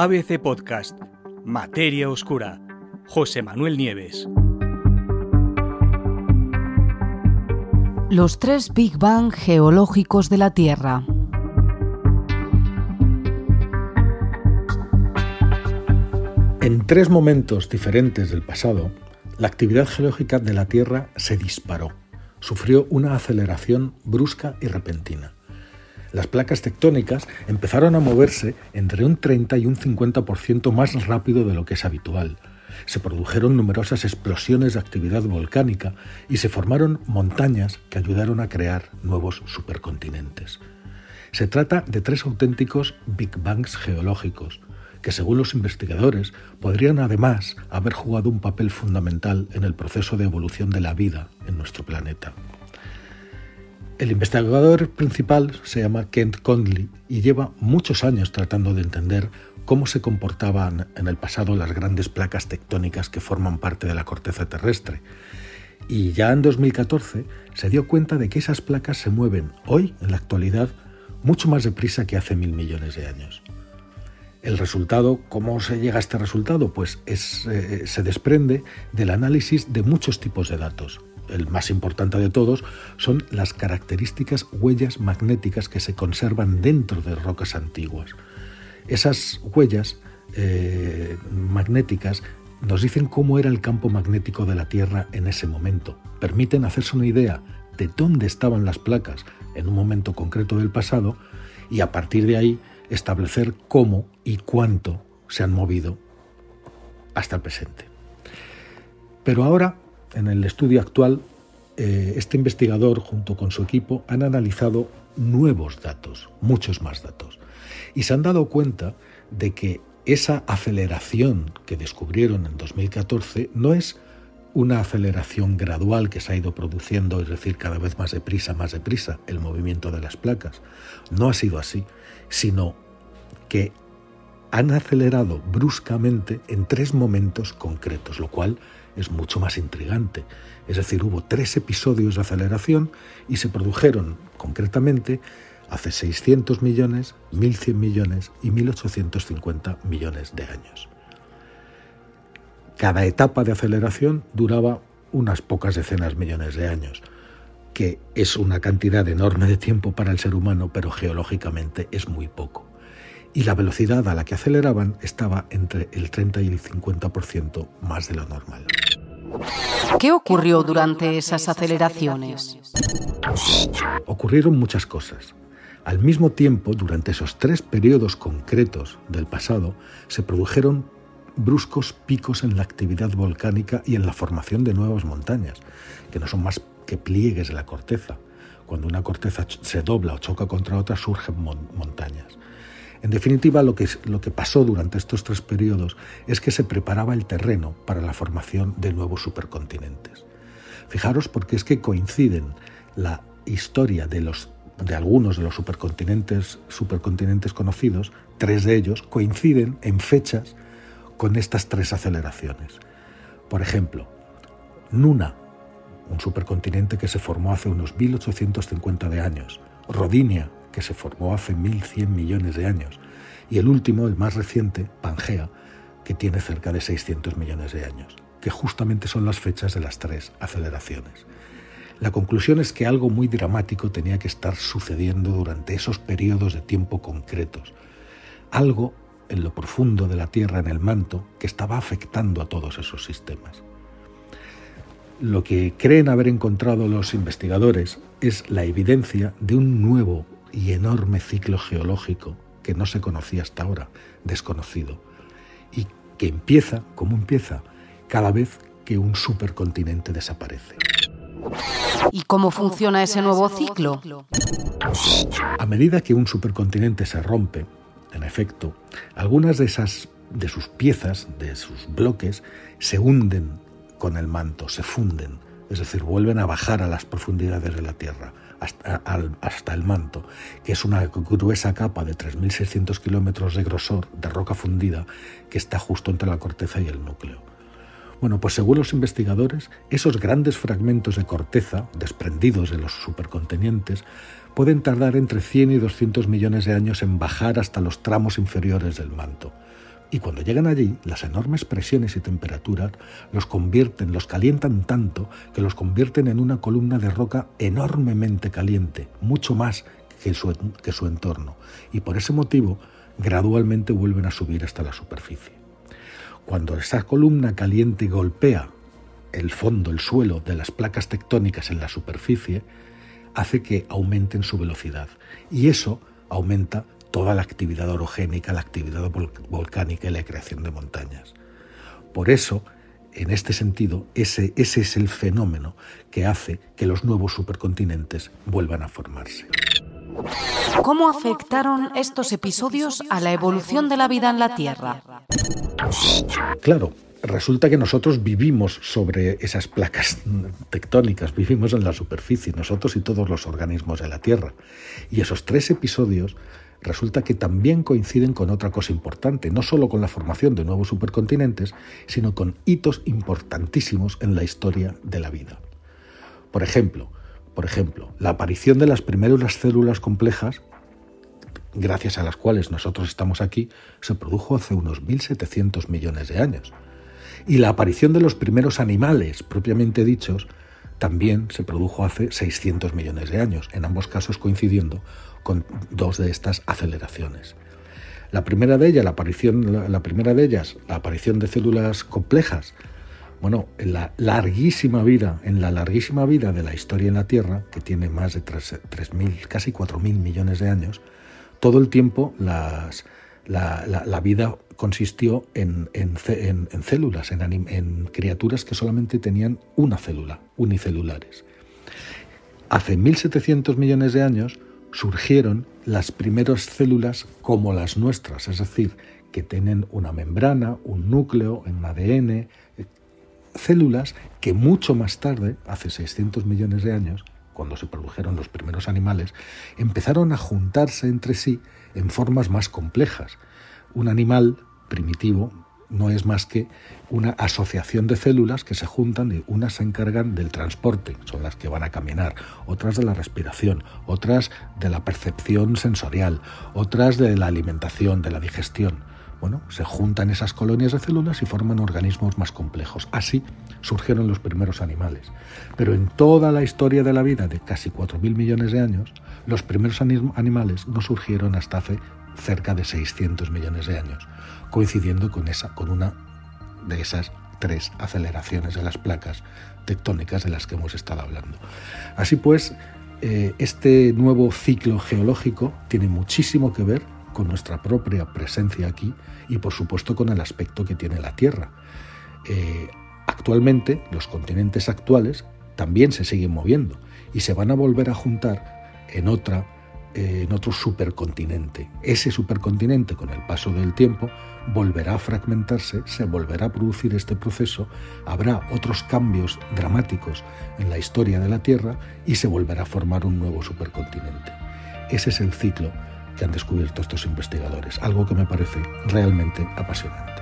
ABC Podcast, Materia Oscura, José Manuel Nieves. Los tres Big Bang geológicos de la Tierra. En tres momentos diferentes del pasado, la actividad geológica de la Tierra se disparó. Sufrió una aceleración brusca y repentina. Las placas tectónicas empezaron a moverse entre un 30 y un 50% más rápido de lo que es habitual. Se produjeron numerosas explosiones de actividad volcánica y se formaron montañas que ayudaron a crear nuevos supercontinentes. Se trata de tres auténticos Big Bangs geológicos, que según los investigadores podrían además haber jugado un papel fundamental en el proceso de evolución de la vida en nuestro planeta. El investigador principal se llama Kent Conley y lleva muchos años tratando de entender cómo se comportaban en el pasado las grandes placas tectónicas que forman parte de la corteza terrestre. Y ya en 2014 se dio cuenta de que esas placas se mueven hoy, en la actualidad, mucho más deprisa que hace mil millones de años. El resultado, ¿cómo se llega a este resultado? Pues es, eh, se desprende del análisis de muchos tipos de datos, el más importante de todos, son las características huellas magnéticas que se conservan dentro de rocas antiguas. Esas huellas eh, magnéticas nos dicen cómo era el campo magnético de la Tierra en ese momento. Permiten hacerse una idea de dónde estaban las placas en un momento concreto del pasado y a partir de ahí establecer cómo y cuánto se han movido hasta el presente. Pero ahora en el estudio actual, eh, este investigador junto con su equipo han analizado nuevos datos, muchos más datos, y se han dado cuenta de que esa aceleración que descubrieron en 2014 no es una aceleración gradual que se ha ido produciendo, es decir, cada vez más deprisa, más deprisa, el movimiento de las placas. No ha sido así, sino que han acelerado bruscamente en tres momentos concretos, lo cual es mucho más intrigante. Es decir, hubo tres episodios de aceleración y se produjeron concretamente hace 600 millones, 1100 millones y 1850 millones de años. Cada etapa de aceleración duraba unas pocas decenas millones de años, que es una cantidad enorme de tiempo para el ser humano, pero geológicamente es muy poco y la velocidad a la que aceleraban estaba entre el 30 y el 50% más de lo normal. ¿Qué ocurrió durante esas aceleraciones? Ocurrieron muchas cosas. Al mismo tiempo, durante esos tres periodos concretos del pasado, se produjeron bruscos picos en la actividad volcánica y en la formación de nuevas montañas, que no son más que pliegues de la corteza. Cuando una corteza se dobla o choca contra otra, surgen montañas. En definitiva, lo que, lo que pasó durante estos tres periodos es que se preparaba el terreno para la formación de nuevos supercontinentes. Fijaros porque es que coinciden la historia de, los, de algunos de los supercontinentes, supercontinentes conocidos, tres de ellos, coinciden en fechas con estas tres aceleraciones. Por ejemplo, Nuna, un supercontinente que se formó hace unos 1850 de años, Rodinia, que se formó hace 1.100 millones de años, y el último, el más reciente, Pangea, que tiene cerca de 600 millones de años, que justamente son las fechas de las tres aceleraciones. La conclusión es que algo muy dramático tenía que estar sucediendo durante esos periodos de tiempo concretos, algo en lo profundo de la Tierra, en el manto, que estaba afectando a todos esos sistemas. Lo que creen haber encontrado los investigadores es la evidencia de un nuevo y enorme ciclo geológico que no se conocía hasta ahora, desconocido, y que empieza, como empieza, cada vez que un supercontinente desaparece. ¿Y cómo funciona ese nuevo ciclo? A medida que un supercontinente se rompe, en efecto, algunas de esas de sus piezas, de sus bloques, se hunden con el manto, se funden, es decir, vuelven a bajar a las profundidades de la Tierra, hasta, el manto, que es una gruesa capa de 3.600 kilómetros de grosor de roca fundida que está justo entre la corteza y el núcleo. Bueno, pues según los investigadores, esos grandes fragmentos de corteza desprendidos de los supercontinentes pueden tardar entre 100 y 200 millones de años en bajar hasta los tramos inferiores del manto, Y cuando llegan allí, las enormes presiones y temperaturas los convierten, los calientan tanto que los convierten en una columna de roca enormemente caliente, mucho más que su, entorno. Y por ese motivo, gradualmente vuelven a subir hasta la superficie. Cuando esa columna caliente golpea el fondo, el suelo de las placas tectónicas en la superficie, hace que aumenten su velocidad. Y eso aumenta toda la actividad orogénica, la actividad volcánica y la creación de montañas. Por eso, en este sentido, ese, ese es el fenómeno que hace que los nuevos supercontinentes vuelvan a formarse. ¿Cómo afectaron estos episodios a la evolución de la vida en la Tierra? Claro, resulta que nosotros vivimos sobre esas placas tectónicas, vivimos en la superficie, nosotros y todos los organismos de la Tierra. Y esos tres episodios resulta que también coinciden con otra cosa importante, no solo con la formación de nuevos supercontinentes, sino con hitos importantísimos en la historia de la vida. Por ejemplo, por ejemplo, la aparición de las primeras células complejas, gracias a las cuales nosotros estamos aquí, se produjo hace unos 1.700 millones de años. Y la aparición de los primeros animales, propiamente dichos, también se produjo hace 600 millones de años, en ambos casos coincidiendo con dos de estas aceleraciones. La primera de ellas, la aparición, la, primera de ellas, la aparición de células complejas. Bueno, en la larguísima vida, en la larguísima vida de la historia en la Tierra, que tiene más de 3.000, casi 4.000 millones de años, todo el tiempo las, la, vida consistió en, células, en, criaturas que solamente tenían una célula, unicelulares. Hace 1.700 millones de años, surgieron las primeras células como las nuestras, es decir, que tienen una membrana, un núcleo, un ADN, eh, células que mucho más tarde, hace 600 millones de años, cuando se produjeron los primeros animales, empezaron a juntarse entre sí en formas más complejas. Un animal primitivo no es más que una asociación de células que se juntan y unas se encargan del transporte, son las que van a caminar, otras de la respiración, otras de la percepción sensorial, otras de la alimentación, de la digestión. Bueno, se juntan esas colonias de células y forman organismos más complejos. Así surgieron los primeros animales. Pero en toda la historia de la vida de casi 4.000 millones de años, los primeros animales no surgieron hasta hace cerca de 600 millones de años coincidiendo con, esa, con una de esas tres aceleraciones de las placas tectónicas de las que hemos estado hablando. Así pues, eh, este nuevo ciclo geológico tiene muchísimo que ver con nuestra propia presencia aquí y por supuesto con el aspecto que tiene la Tierra. Eh, actualmente los continentes actuales también se siguen moviendo y se van a volver a juntar en otra en otro supercontinente. Ese supercontinente, con el paso del tiempo, volverá a fragmentarse, se volverá a producir este proceso, habrá otros cambios dramáticos en la historia de la Tierra y se volverá a formar un nuevo supercontinente. Ese es el ciclo que han descubierto estos investigadores, algo que me parece realmente apasionante.